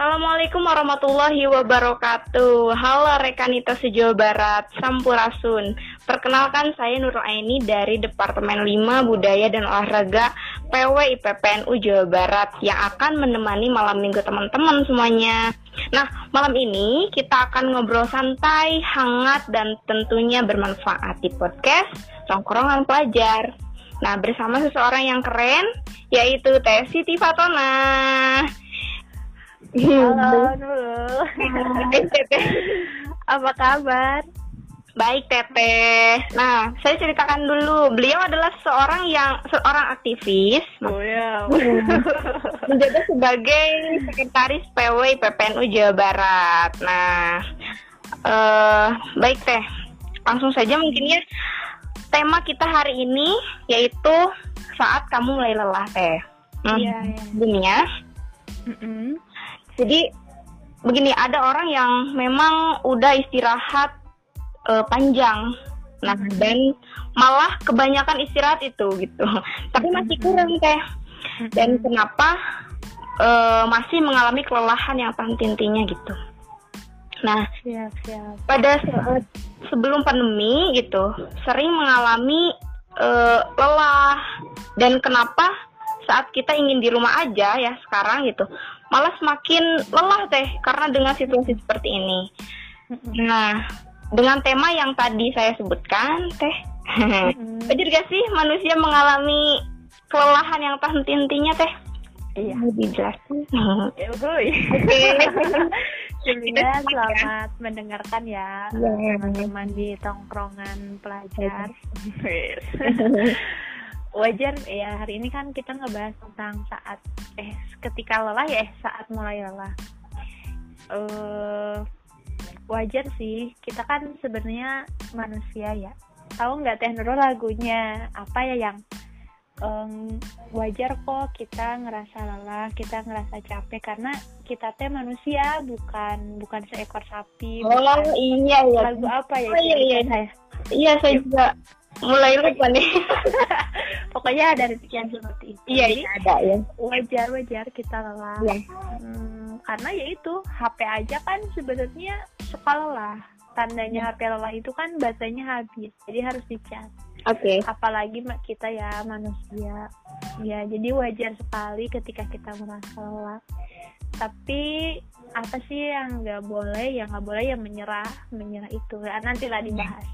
Assalamualaikum warahmatullahi wabarakatuh. Halo rekanita sejawa Barat, Sampurasun. Perkenalkan saya Nurul Aini dari Departemen 5 Budaya dan Olahraga PW IPPNU Jawa Barat yang akan menemani malam minggu teman-teman semuanya. Nah, malam ini kita akan ngobrol santai, hangat, dan tentunya bermanfaat di podcast Tongkrongan Pelajar. Nah, bersama seseorang yang keren, yaitu Teh Siti Fatona. Halo Nurul. Apa kabar? Baik Teteh. Nah, saya ceritakan dulu. Beliau adalah seorang yang seorang aktivis. Oh ya. menjabat sebagai sekretaris PW PPNU Jawa Barat. Nah, eh baik Teh. Langsung saja mungkin ya tema kita hari ini yaitu saat kamu mulai lelah Teh. Nah, Iya, iya. sebelumnya, Mm-mm. Jadi begini ada orang yang memang udah istirahat eh, panjang. Nah, dan malah kebanyakan istirahat itu gitu. Tapi masih kurang teh. Dan kenapa eh, masih mengalami kelelahan yang tantintinya gitu. Nah, Siap, siap. pada saat sebelum pandemi gitu sering mengalami eh, lelah dan kenapa saat kita ingin di rumah aja ya sekarang gitu malah semakin lelah teh karena dengan situasi seperti ini nah dengan tema yang tadi saya sebutkan teh wajar gak sih manusia mengalami kelelahan yang tak henti-hentinya teh Iya. lebih jelas. Oke. Sebelumnya selamat mendengarkan ya Iya. teman-teman di tongkrongan pelajar. Wajar ya hari ini kan kita ngebahas tentang saat eh ketika lelah ya eh saat mulai lelah. Eh wajar sih kita kan sebenarnya manusia ya. Tahu nggak Teh Nurul lagunya apa ya yang em, wajar kok kita ngerasa lelah, kita ngerasa capek karena kita teh manusia bukan bukan seekor sapi. oh bukan- iya iya lagu apa ya? Oh, iya, iya. saya. iya saya juga mulai lupa nih Pokoknya ada rezeki yang seperti itu. iya Jadi iya ada ya wajar wajar kita lelah. Iya. Hmm, karena ya itu HP aja kan sebenarnya suka lelah. Tandanya HP lelah itu kan baterainya habis, jadi harus dicas. oke Apalagi ma- kita ya manusia, ya jadi wajar sekali ketika kita merasa lelah. Tapi apa sih yang nggak boleh? Yang nggak boleh ya menyerah, menyerah itu. Ya, nantilah dibahas.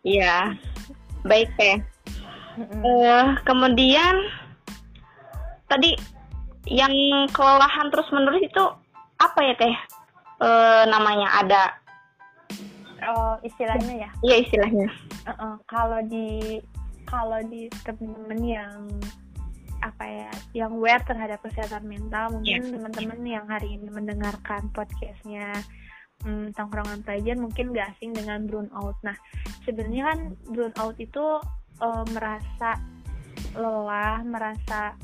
Iya, baik teh. Eh, kemudian tadi yang kelelahan terus menerus itu apa ya teh? Eh, namanya ada, Oh, istilahnya ya. iya istilahnya. Uh-uh. Kalau di kalau di teman-teman yang apa ya, yang aware terhadap kesehatan mental, mungkin teman-teman yang hari ini mendengarkan podcastnya hmm, tongkrongan pelajar mungkin gak asing dengan burnout. Nah, sebenarnya kan burnout itu eh, merasa lelah, merasa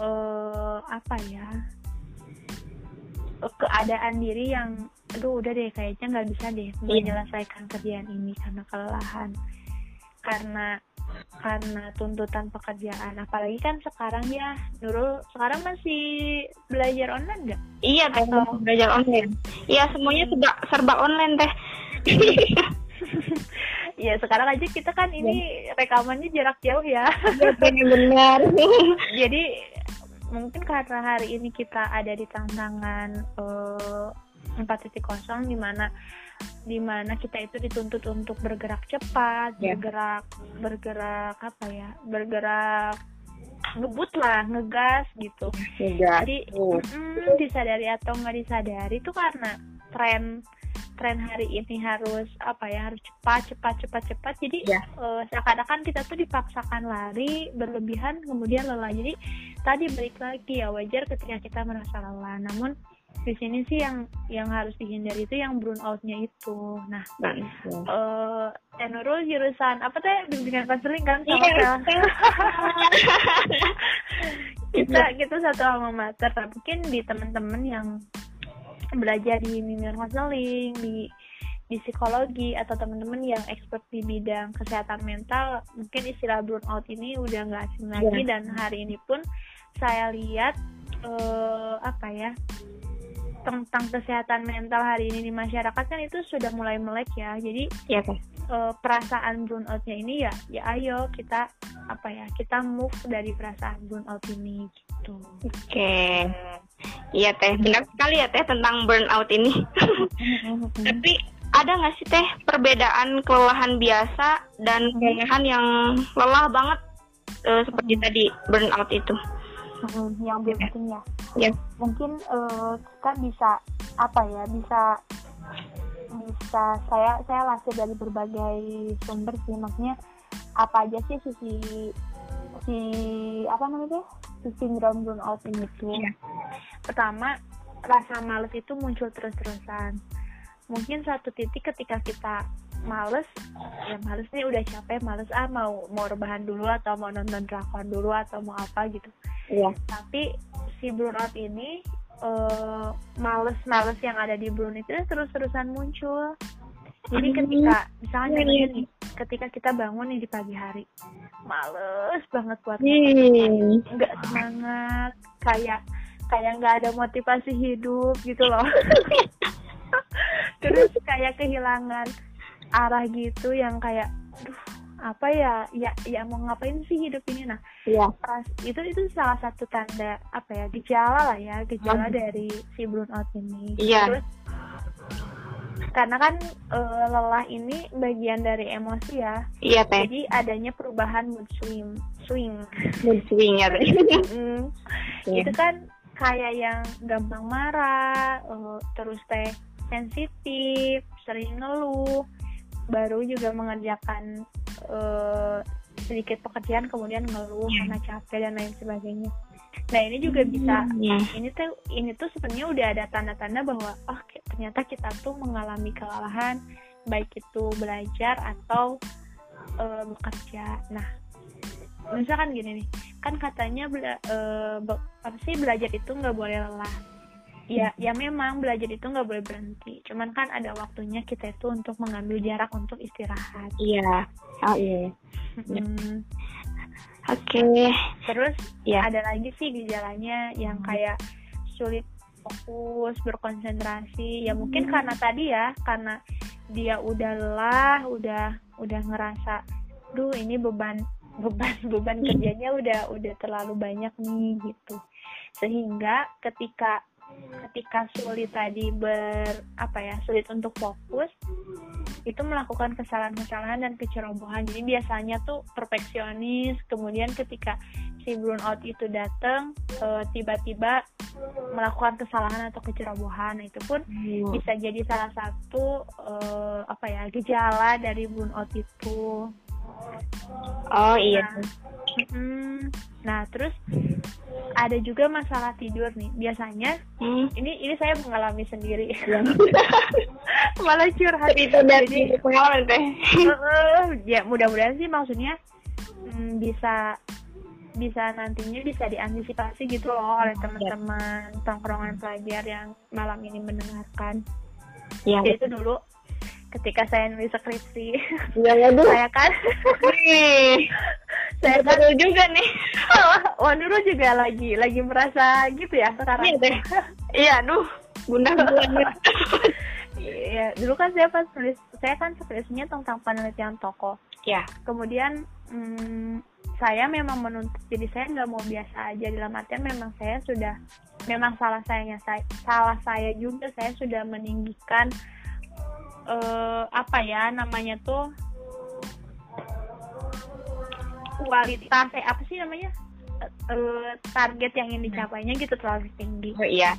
eh, apa ya keadaan diri yang aduh udah deh kayaknya nggak bisa deh Iya. menyelesaikan kerjaan ini karena kelelahan karena karena tuntutan pekerjaan apalagi kan sekarang ya Nurul sekarang masih belajar online nggak Iya teh, Atau- belajar online. Iya semuanya serba serba online teh. ya sekarang aja kita kan ini rekamannya jarak jauh ya Iya benar. jadi mungkin karena hari ini kita ada di tantangan eh, 4.0 di mana di mana kita itu dituntut untuk bergerak cepat, Ya. bergerak bergerak apa ya? bergerak ngebut lah, ngegas gitu. Tidak. Jadi mm, disadari atau nggak disadari itu karena tren tren hari ini harus apa ya harus cepat cepat cepat cepat jadi Ya. eh, seakan-akan kita tuh dipaksakan lari berlebihan kemudian lelah jadi tadi balik lagi ya wajar ketika kita merasa lelah namun di sini sih yang yang harus dihindari itu yang burnoutnya itu. Nah Nah, eh Teh Nurul jurusan apa teh? Bimbingan konseling kan? Sama Iya. Sel? kita kita satu alma mater nah, mungkin di teman-teman yang belajar di bimbingan konseling di di psikologi atau teman-teman yang expert di bidang kesehatan mental mungkin istilah burnout ini udah nggak asing lagi. Dan hari ini pun saya lihat uh, apa ya tentang kesehatan mental hari ini di masyarakat kan itu sudah mulai melek ya. Jadi ya kan uh, perasaan burnoutnya ini ya ya ayo kita apa ya kita move dari perasaan burnout ini gitu. Oke. Okay. iya teh. Benar sekali ya teh tentang burnout ini. Tapi ada nggak sih teh perbedaan kelelahan biasa dan kelelahan yang lelah banget uh, seperti tadi burnout itu hmm, yang belum penting ya. Ya mungkin uh, kita bisa apa ya bisa bisa saya saya lasih dari berbagai sumber sih maksudnya apa aja sih sisi si apa namanya si sindrom burnout ini tuh. Ya. pertama rasa males itu muncul terus-terusan. Mungkin satu titik ketika kita males ya males nih udah capek males ah mau mau rebahan dulu atau mau nonton drakor dulu atau mau apa gitu iya. Tapi si burnout ini uh, males-males yang ada di burn itu terus-terusan muncul. Jadi ketika misalnya iya, iya. nih ketika kita bangun nih di pagi hari males banget buat nggak semangat kayak kayak nggak ada motivasi hidup gitu loh. Terus kayak kehilangan arah gitu yang kayak apa ya ya ya mau ngapain sih hidup ini nah ya. pas itu itu salah satu tanda apa ya gejala lah ya gejala hmm. dari si burnout ini iya. terus karena kan e, lelah ini bagian dari emosi ya iya teh jadi adanya perubahan mood swing swing mood swing ya teh mm, yeah. itu kan kayak yang gampang marah e, terus teh sensitif sering ngeluh baru juga mengerjakan uh, sedikit pekerjaan kemudian ngeluh yeah. karena capek dan lain sebagainya. Nah ini juga bisa yeah. ini tuh ini tuh sebenarnya udah ada tanda-tanda bahwa oh ternyata kita tuh mengalami kelelahan baik itu belajar atau uh, bekerja. Nah misalkan gini nih kan katanya bela, uh, apa sih belajar itu nggak boleh lelah ya ya memang belajar itu nggak boleh berhenti cuman kan ada waktunya kita itu untuk mengambil jarak untuk istirahat iya oh iya hmm. oke okay. terus ya ada lagi sih gejalanya yang kayak sulit fokus berkonsentrasi ya mungkin hmm. karena tadi ya karena dia udah lelah udah udah ngerasa duh ini beban beban beban kerjanya udah udah terlalu banyak nih gitu sehingga ketika ketika sulit tadi ber apa ya sulit untuk fokus itu melakukan kesalahan-kesalahan dan kecerobohan. Jadi biasanya tuh perfeksionis. Kemudian ketika si burnout itu datang tiba tiba-tiba melakukan kesalahan atau kecerobohan. Nah, itu pun hmm. bisa jadi salah satu uh, apa ya gejala dari burnout itu. Oh iya. Nah, hmm, nah terus ada juga masalah tidur nih. Biasanya hmm. ini ini saya mengalami sendiri. Ya. malah curhat. Itu dari pengalaman teh. Ya mudah-mudahan sih maksudnya hmm, bisa bisa nantinya bisa diantisipasi gitu loh oleh teman-teman tongkrongan pelajar yang malam ini mendengarkan. Ya. itu dulu ketika saya nulis skripsi. Ya, ya, saya kan saya kan juga nih. Wah dulu juga lagi lagi merasa gitu ya sekarang. Iya deh. Iya duh bunda Iya, dulu kan saya pas nulis, saya kan skripsinya tentang penelitian toko. Ya. Kemudian hmm, saya memang menuntut, jadi saya nggak mau biasa aja. Dalam artian memang saya sudah, memang salah saya, saya salah saya juga. Saya sudah meninggikan uh, apa ya namanya tuh kualitas eh apa sih namanya uh, target yang ingin dicapainya gitu terlalu tinggi. Oh iya.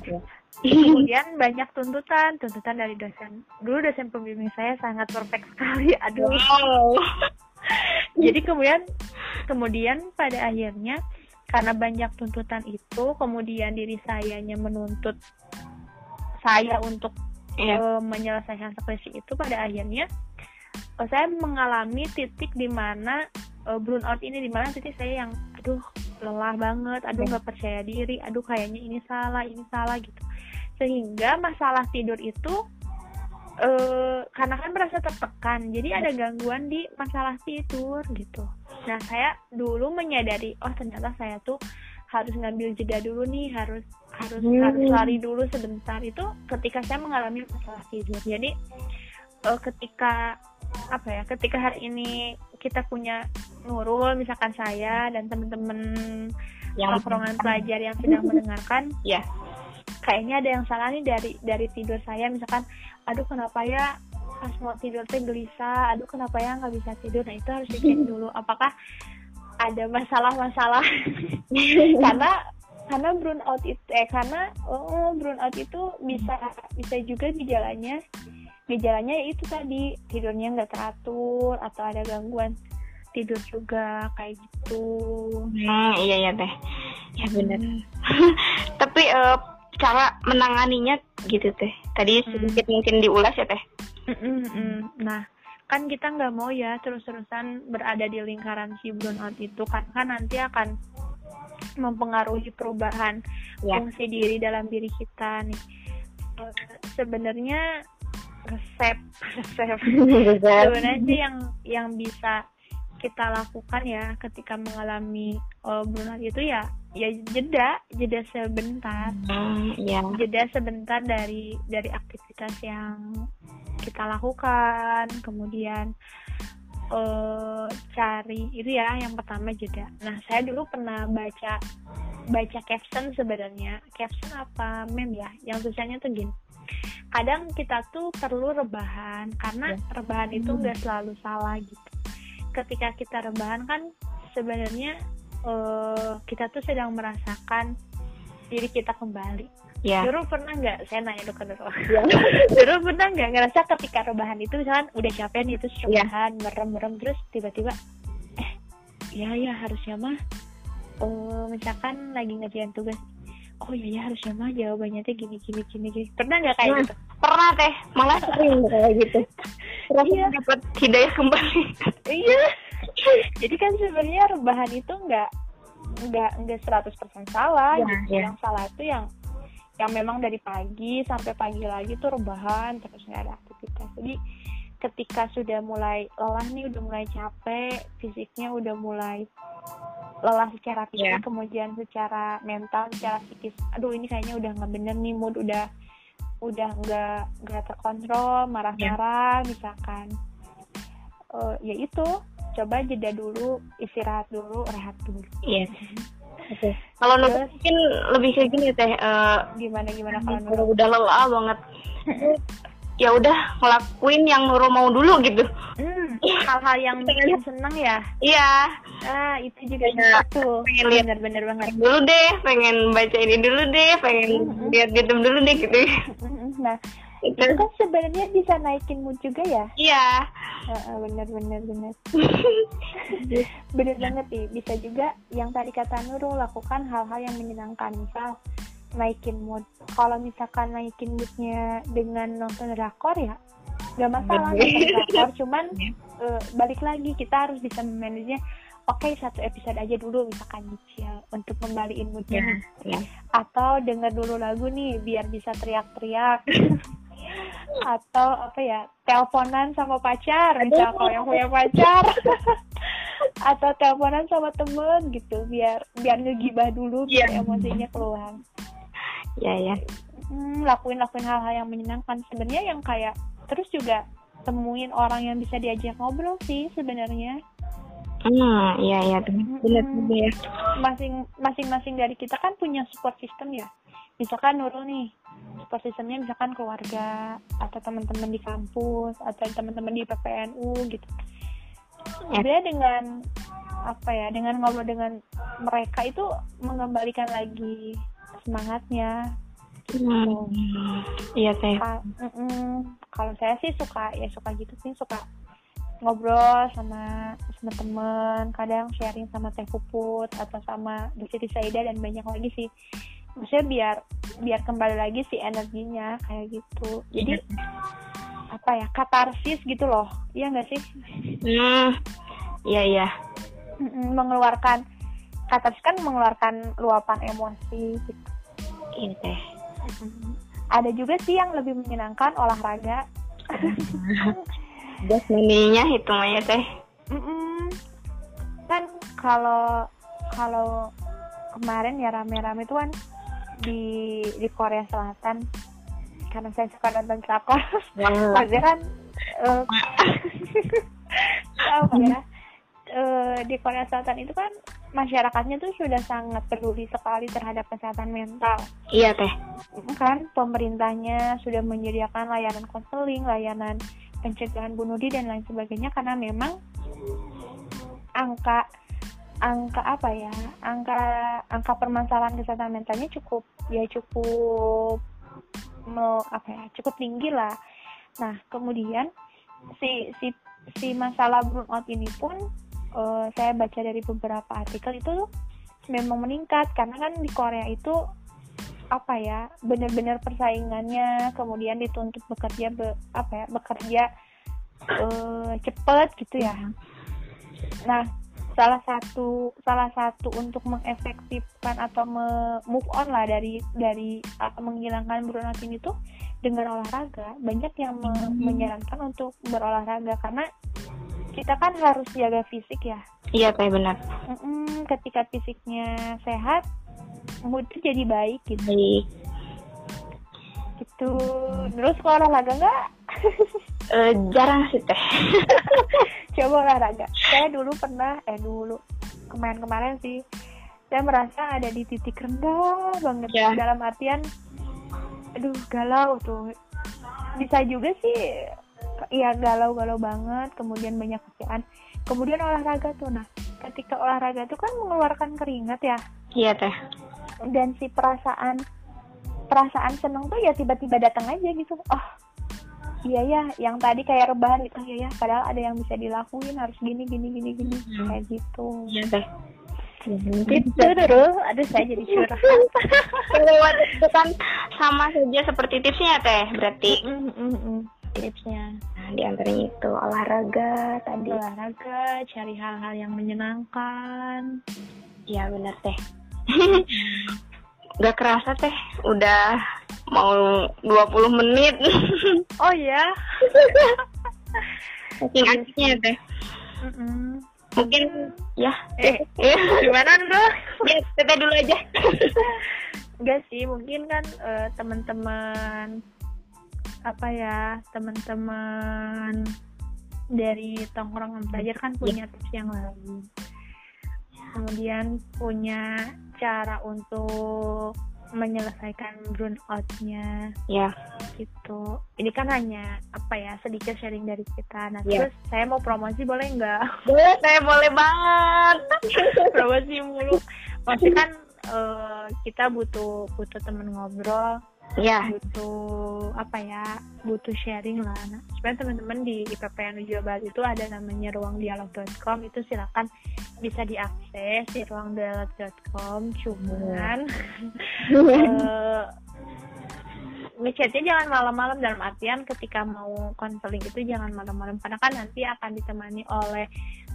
Kemudian banyak tuntutan, tuntutan dari dosen. Dulu dosen pembimbing saya sangat perfect sekali. Aduh. Wow. Jadi kemudian kemudian pada akhirnya karena banyak tuntutan itu, kemudian diri sayanya menuntut saya untuk yeah. Iya. uh, menyelesaikan skripsi itu pada akhirnya uh, saya mengalami titik di mana uh, burnout ini di mana titik saya yang aduh lelah banget, aduh iya. nggak percaya diri, aduh kayaknya ini salah, ini salah gitu. Sehingga masalah tidur itu uh, karena kan merasa tertekan, jadi ada gangguan di masalah tidur gitu. Nah saya dulu menyadari, oh ternyata saya tuh harus ngambil jeda dulu nih harus harus Hmm. harus lari dulu sebentar. Itu ketika saya mengalami masalah tidur. Jadi eh, ketika apa ya ketika hari ini kita punya Nurul misalkan saya dan teman-teman Yang pelajar yang sedang mendengarkan ya. kayaknya ada yang salah nih dari dari tidur saya. Misalkan aduh kenapa ya pas mau tidur teh gelisah? Aduh kenapa ya nggak bisa tidur? Nah itu harus dicek dulu. Apakah ada masalah-masalah? Karena karena burnout itu eh karena oh burnout itu bisa bisa juga gejalanya gejalanya ya itu tadi tidurnya nggak teratur atau ada gangguan tidur juga kayak gitu Hmm, iya ya teh. Ya benar. Tapi eh, cara menanganinya gitu teh. Tadi Hmm. sedikit mungkin diulas ya teh. Nah, kan kita nggak mau ya terus-terusan berada di lingkaran si burnout itu kan kan nanti akan mempengaruhi perubahan Ya. fungsi diri dalam diri kita nih. Eh, Sebenarnya resep resep sebenarnya sih yang yang bisa kita lakukan ya ketika mengalami eh, burnout itu ya ya jeda jeda sebentar Hmm, iya. jeda sebentar dari dari aktivitas yang kita lakukan kemudian eh cari itu ya yang pertama jeda nah saya dulu pernah baca baca caption sebenarnya. Caption apa? Meme ya yang tulisannya tuh gini. Kadang kita tuh perlu rebahan karena rebahan itu nggak selalu salah gitu. Ketika kita rebahan kan sebenarnya eh, kita tuh sedang merasakan diri kita kembali Ya. Dulu pernah nggak? Saya nanya dulu ke Nurul. Ya. Dulu pernah nggak ngerasa ketika rebahan itu misalkan udah capek nih terus Iya. rebahan merem-merem terus tiba-tiba eh ya ya harusnya mah eh misalkan lagi ngerjain tugas oh iya ya harusnya mah jawabannya tuh gini gini gini gini pernah nggak kayak Nah, gitu Pernah teh, malah sering kayak gitu. Terus Iya. dapat hidayah kembali. iya jadi kan sebenarnya rebahan itu nggak nggak nggak 100% salah Iya, gitu. iya. yang salah itu yang yang memang dari pagi sampai pagi lagi tuh rebahan terus nggak ada aktivitas jadi ketika sudah mulai lelah nih udah mulai capek fisiknya udah mulai lelah secara fisik Iya. kemudian secara mental secara psikis aduh ini kayaknya udah nggak bener nih mood udah udah nggak nggak terkontrol marah-marah misalkan Eh, ya itu coba jeda dulu istirahat dulu rehat dulu Iya. Oke. Kalau Nur Terus? mungkin lebih kayak gini teh. eh, gimana gimana kalau udah lelah banget, ya udah ngelakuin yang Nurul mau dulu gitu. Hmm, hal-hal yang bikin seneng ya Iya. ah itu juga bisa tuh Pengen lihat- bener-bener banget Dulu deh, pengen baca ini dulu deh, pengen Mhm. lihat YouTube dulu deh gitu. nah Itu. kan sebenarnya bisa naikin mood juga ya Iya. Heeh, bener bener bener bener banget nih bisa juga yang tadi kata Nurul lakukan hal-hal yang menyenangkan misal naikin mood kalau misalkan naikin moodnya dengan nonton drakor ya nggak masalah nonton drakor cuman Iya. eh, balik lagi kita harus bisa memanagenya oke satu episode aja dulu misalkan nyicil untuk kembaliin moodnya Iya. Iya. atau denger dulu lagu nih biar bisa teriak-teriak atau apa ya teleponan sama pacar misal kalau yang punya pacar atau teleponan sama temen gitu biar biar ngegibah dulu biar Iya. emosinya keluar Iya, ya. hmm, lakuin lakuin hal-hal yang menyenangkan sebenarnya yang kayak terus juga temuin orang yang bisa diajak ngobrol sih sebenarnya Hmm, iya, iya, benar, benar, Mm-mm. benar. masing masing-masing dari kita kan punya support system ya misalkan Nurul nih support systemnya misalkan keluarga atau teman-teman di kampus atau teman-teman di PPNU gitu Ya. sebenarnya dengan apa ya dengan ngobrol dengan mereka itu mengembalikan lagi semangatnya iya teh. Ka- mm-mm. kalau saya sih suka ya suka gitu sih suka ngobrol sama sama temen kadang sharing sama teh puput atau sama Desi Saida dan banyak lagi sih maksudnya biar biar kembali lagi si energinya kayak gitu jadi apa ya katarsis gitu loh iya nggak sih Hmm, iya, iya. Mengeluarkan katarsis kan mengeluarkan luapan emosi gitu Iya teh. Ada juga sih yang lebih menyenangkan olahraga Jasmaninya itu ya teh. Mm-mm. kan kalau kalau kemarin ya rame-rame tuh kan di di Korea Selatan karena saya suka nonton drakor maksudnya kan uh, ya uh, di Korea Selatan itu kan masyarakatnya tuh sudah sangat peduli sekali terhadap kesehatan mental. Iya teh. Kan pemerintahnya sudah menyediakan layanan konseling, layanan pencegahan bunuh diri dan lain sebagainya karena memang angka angka apa ya? Angka angka permasalahan kesehatan mentalnya cukup ya cukup me, apa ya? Cukup tinggi lah. Nah kemudian si si si masalah burnout ini pun uh, saya baca dari beberapa artikel itu memang meningkat. Karena kan di Korea itu apa ya benar-benar persaingannya kemudian dituntut bekerja be, apa ya bekerja uh, cepet gitu ya. Nah salah satu salah satu untuk mengefektifkan atau me move on lah dari dari uh, menghilangkan burnout ini tuh dengan olahraga. Banyak yang me hmm. menyarankan untuk berolahraga karena kita kan harus jaga fisik ya. Iya kayak benar. Mm -mm, ketika fisiknya sehat mood jadi baik gitu. Baik. gitu. Terus kalau olahraga enggak uh, jarang sih teh olahraga. Saya dulu pernah eh dulu kemarin-kemarin sih saya merasa ada di titik rendah banget. Yeah. dalam artian aduh galau tuh. Bisa juga sih iya galau-galau banget kemudian banyak kerjaan. Kemudian olahraga tuh nah ketika olahraga tuh kan mengeluarkan keringat ya. Iya teh. Dan si perasaan perasaan seneng tuh ya tiba-tiba datang aja gitu. Oh iya ya yang tadi kayak rebahan gitu. Ya ya padahal ada yang bisa dilakuin. Harus gini gini gini gini. Hmm. kayak gitu. Iya teh. Gitu. dulu. Aduh saya jadi curhat. Lewat itu kan sama saja seperti tipsnya teh berarti. Mm, mm, mm, tipsnya. Nah, di antaranya itu. Olahraga tadi. Olahraga cari hal-hal yang menyenangkan. Ya benar teh Gak kerasa teh udah mau 20 menit. Oh ya saking asiknya teh. Mm -mm. mungkin ya. Eh. Gimana dulu ya teteh dulu aja. Enggak sih mungkin kan uh, teman-teman apa ya teman-teman dari tongkrongan belajar kan punya tips yang lain. Kemudian punya cara untuk menyelesaikan burnoutnya. Ya. Gitu. Ini kan hanya apa ya sedikit sharing dari kita. Nah ya. terus saya mau promosi boleh nggak? Boleh saya boleh banget. Promosi mulu. Maksudnya kan uh, kita butuh butuh temen ngobrol ya. Butuh apa ya butuh sharing lah. Nah sebenarnya teman-teman di IPPN Jawa Barat itu ada namanya ruangdialog.com itu silakan bisa diakses di ruangdialog.com cuman uh, ngechatnya jangan malam-malam. Dalam artian ketika mau konseling itu jangan malam-malam. Karena kan nanti akan ditemani oleh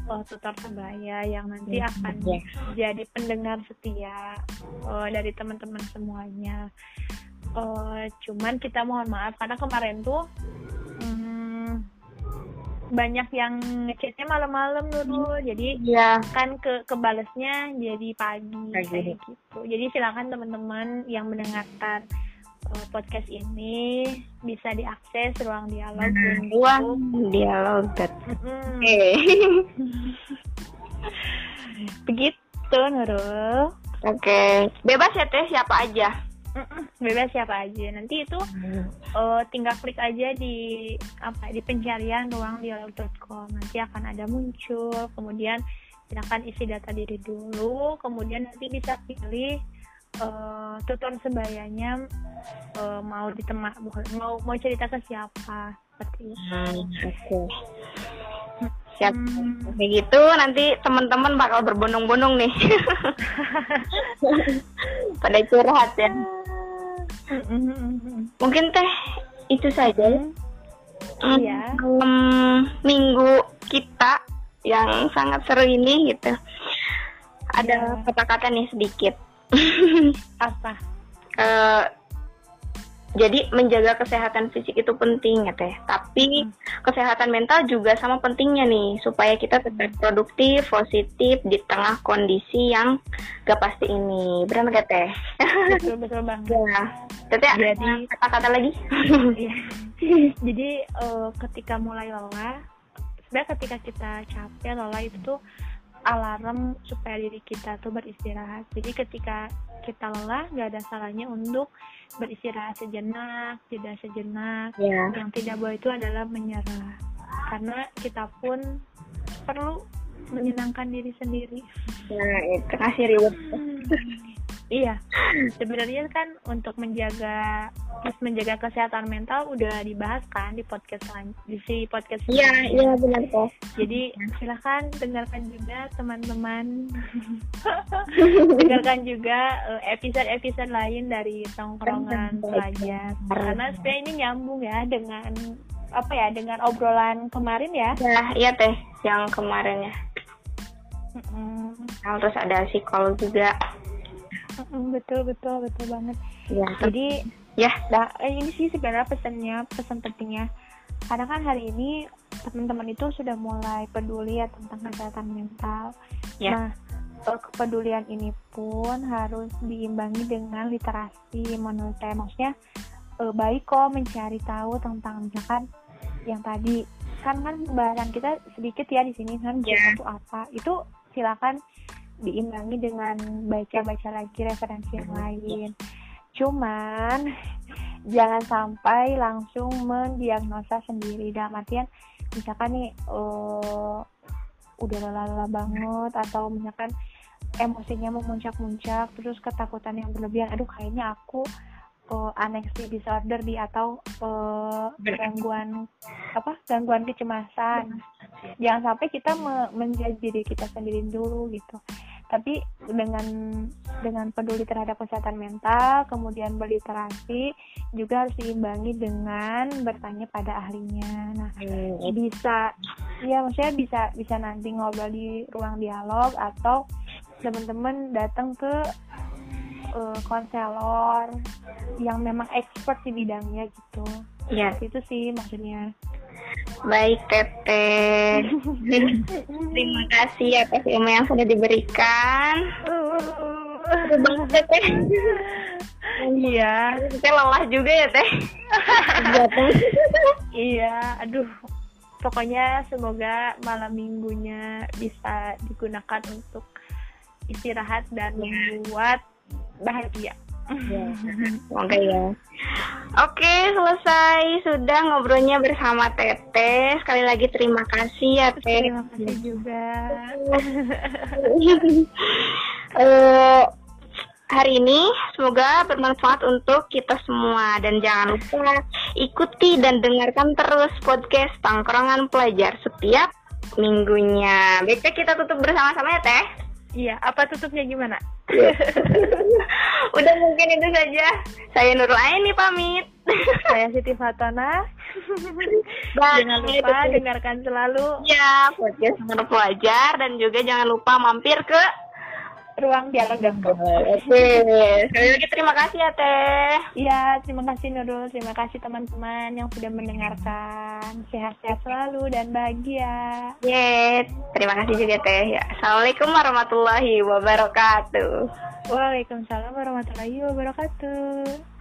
uh, tutor sebaya yang nanti ya, akan ya. jadi pendengar setia uh, dari teman-teman semuanya uh, cuman kita mohon maaf karena kemarin tuh um, banyak yang ngechatnya malam-malam dulu jadi ya. kan ke kebalesnya jadi pagi kayak gitu. Jadi silakan teman-teman yang mendengarkan uh, podcast ini bisa diakses ruang dialog hmm, ruang dialog mm okay. begitu Nurul. Oke. Okay. bebas ya teh. Siapa aja bebas siapa aja. Nanti itu uh, tinggal klik aja di apa di pencarian ruang dialog.com nanti akan ada muncul. Kemudian silakan isi data diri dulu. Kemudian nanti bisa pilih uh, tutor sebayanya uh, mau ditemak mau mau cerita ke siapa. Seperti itu. Hmm, oke. Okay. siap. Hmm. kayak gitu nanti teman-teman bakal berbondong-bondong nih. Pada curhat ya Mungkin teh itu saja. Mm, iya. Um, minggu kita yang sangat seru ini gitu. Ada iya. kata-kata nih sedikit. Apa? Uh, jadi menjaga kesehatan fisik itu penting ya teh. Tapi hmm. kesehatan mental juga sama pentingnya nih supaya kita tetap produktif positif di tengah kondisi yang gak pasti ini. Benar gak teh? Betul betul banget. Ya. Teteh jadi kata-kata lagi? Iya. jadi uh, ketika mulai lelah sebenarnya ketika kita capek lelah itu tuh alarm supaya diri kita tuh beristirahat. Jadi ketika kita lelah nggak ada salahnya untuk beristirahat sejenak jeda sejenak. Yeah. yang tidak boleh itu adalah menyerah. Karena kita pun perlu menyenangkan diri sendiri. Nah itu. Kasih reward Iya, sebenarnya kan untuk menjaga terus menjaga kesehatan mental udah dibahas kan di podcast di si podcast Iya, iya benar kok. Jadi silahkan dengarkan juga teman-teman. dengarkan juga eh, episode-episode lain dari tongkrongan pelajar. Karena sebenarnya ini nyambung ya dengan apa ya dengan obrolan kemarin ya. Ya, iya teh yang kemarin ya. Mm. Nah, terus ada psikolog juga betul betul betul banget. Ya, jadi ya. nah, ini sih sebenarnya pesannya pesan pentingnya. Karena kan hari ini teman-teman itu sudah mulai peduli ya tentang kesehatan mental. Ya. nah eh, kepedulian ini pun harus diimbangi dengan literasi menurut saya maksudnya eh, baik kok mencari tahu tentang misalkan yang tadi. Kan kan bahasan kita sedikit ya di sini kan yeah. itu apa. Itu silakan diimbangi dengan baca-baca lagi referensi yang lain. Cuman jangan sampai langsung mendiagnosa sendiri. Dalam artian misalkan nih uh, udah lelah-lelah banget atau misalkan emosinya memuncak-muncak terus ketakutan yang berlebihan aduh kayaknya aku uh, anxiety disorder di atau uh, gangguan apa gangguan kecemasan. Jangan sampai kita me menjadi diri kita sendiri dulu gitu tapi dengan dengan peduli terhadap kesehatan mental kemudian berliterasi juga harus diimbangi dengan bertanya pada ahlinya nah hmm. bisa ya maksudnya bisa bisa nanti ngobrol di ruang dialog atau teman-teman datang ke uh, konselor yang memang expert di bidangnya gitu ya itu sih maksudnya Baik Teteh. Terima kasih atas ilmu yang sudah diberikan. Teteh. Iya. Teteh lelah juga ya Teh. iya, aduh. Pokoknya semoga malam minggunya bisa digunakan untuk istirahat dan membuat bahagia. Ya, semoga ya. Oke, selesai sudah ngobrolnya bersama Tete. Sekali lagi terima kasih ya Tete. Terima kasih juga. uh, hari ini semoga bermanfaat untuk kita semua dan jangan lupa ikuti dan dengarkan terus podcast Tangkrongan Pelajar setiap minggunya. Baik, kita tutup bersama-sama ya Teh. Iya, apa tutupnya gimana? Udah mungkin itu saja. Saya Nurul Aini pamit. Saya Siti Fatona. jangan lupa dengarkan selalu. Ya, podcast Nurul Pelajar dan juga jangan lupa mampir ke ruang dialog dan Oke, sekali lagi terima kasih ya Teh. Iya, terima kasih Nurul, terima kasih teman-teman yang sudah mendengarkan. Sehat-sehat selalu dan bahagia. Yes, terima kasih juga Teh. Ya. Assalamualaikum warahmatullahi wabarakatuh. Waalaikumsalam warahmatullahi wabarakatuh.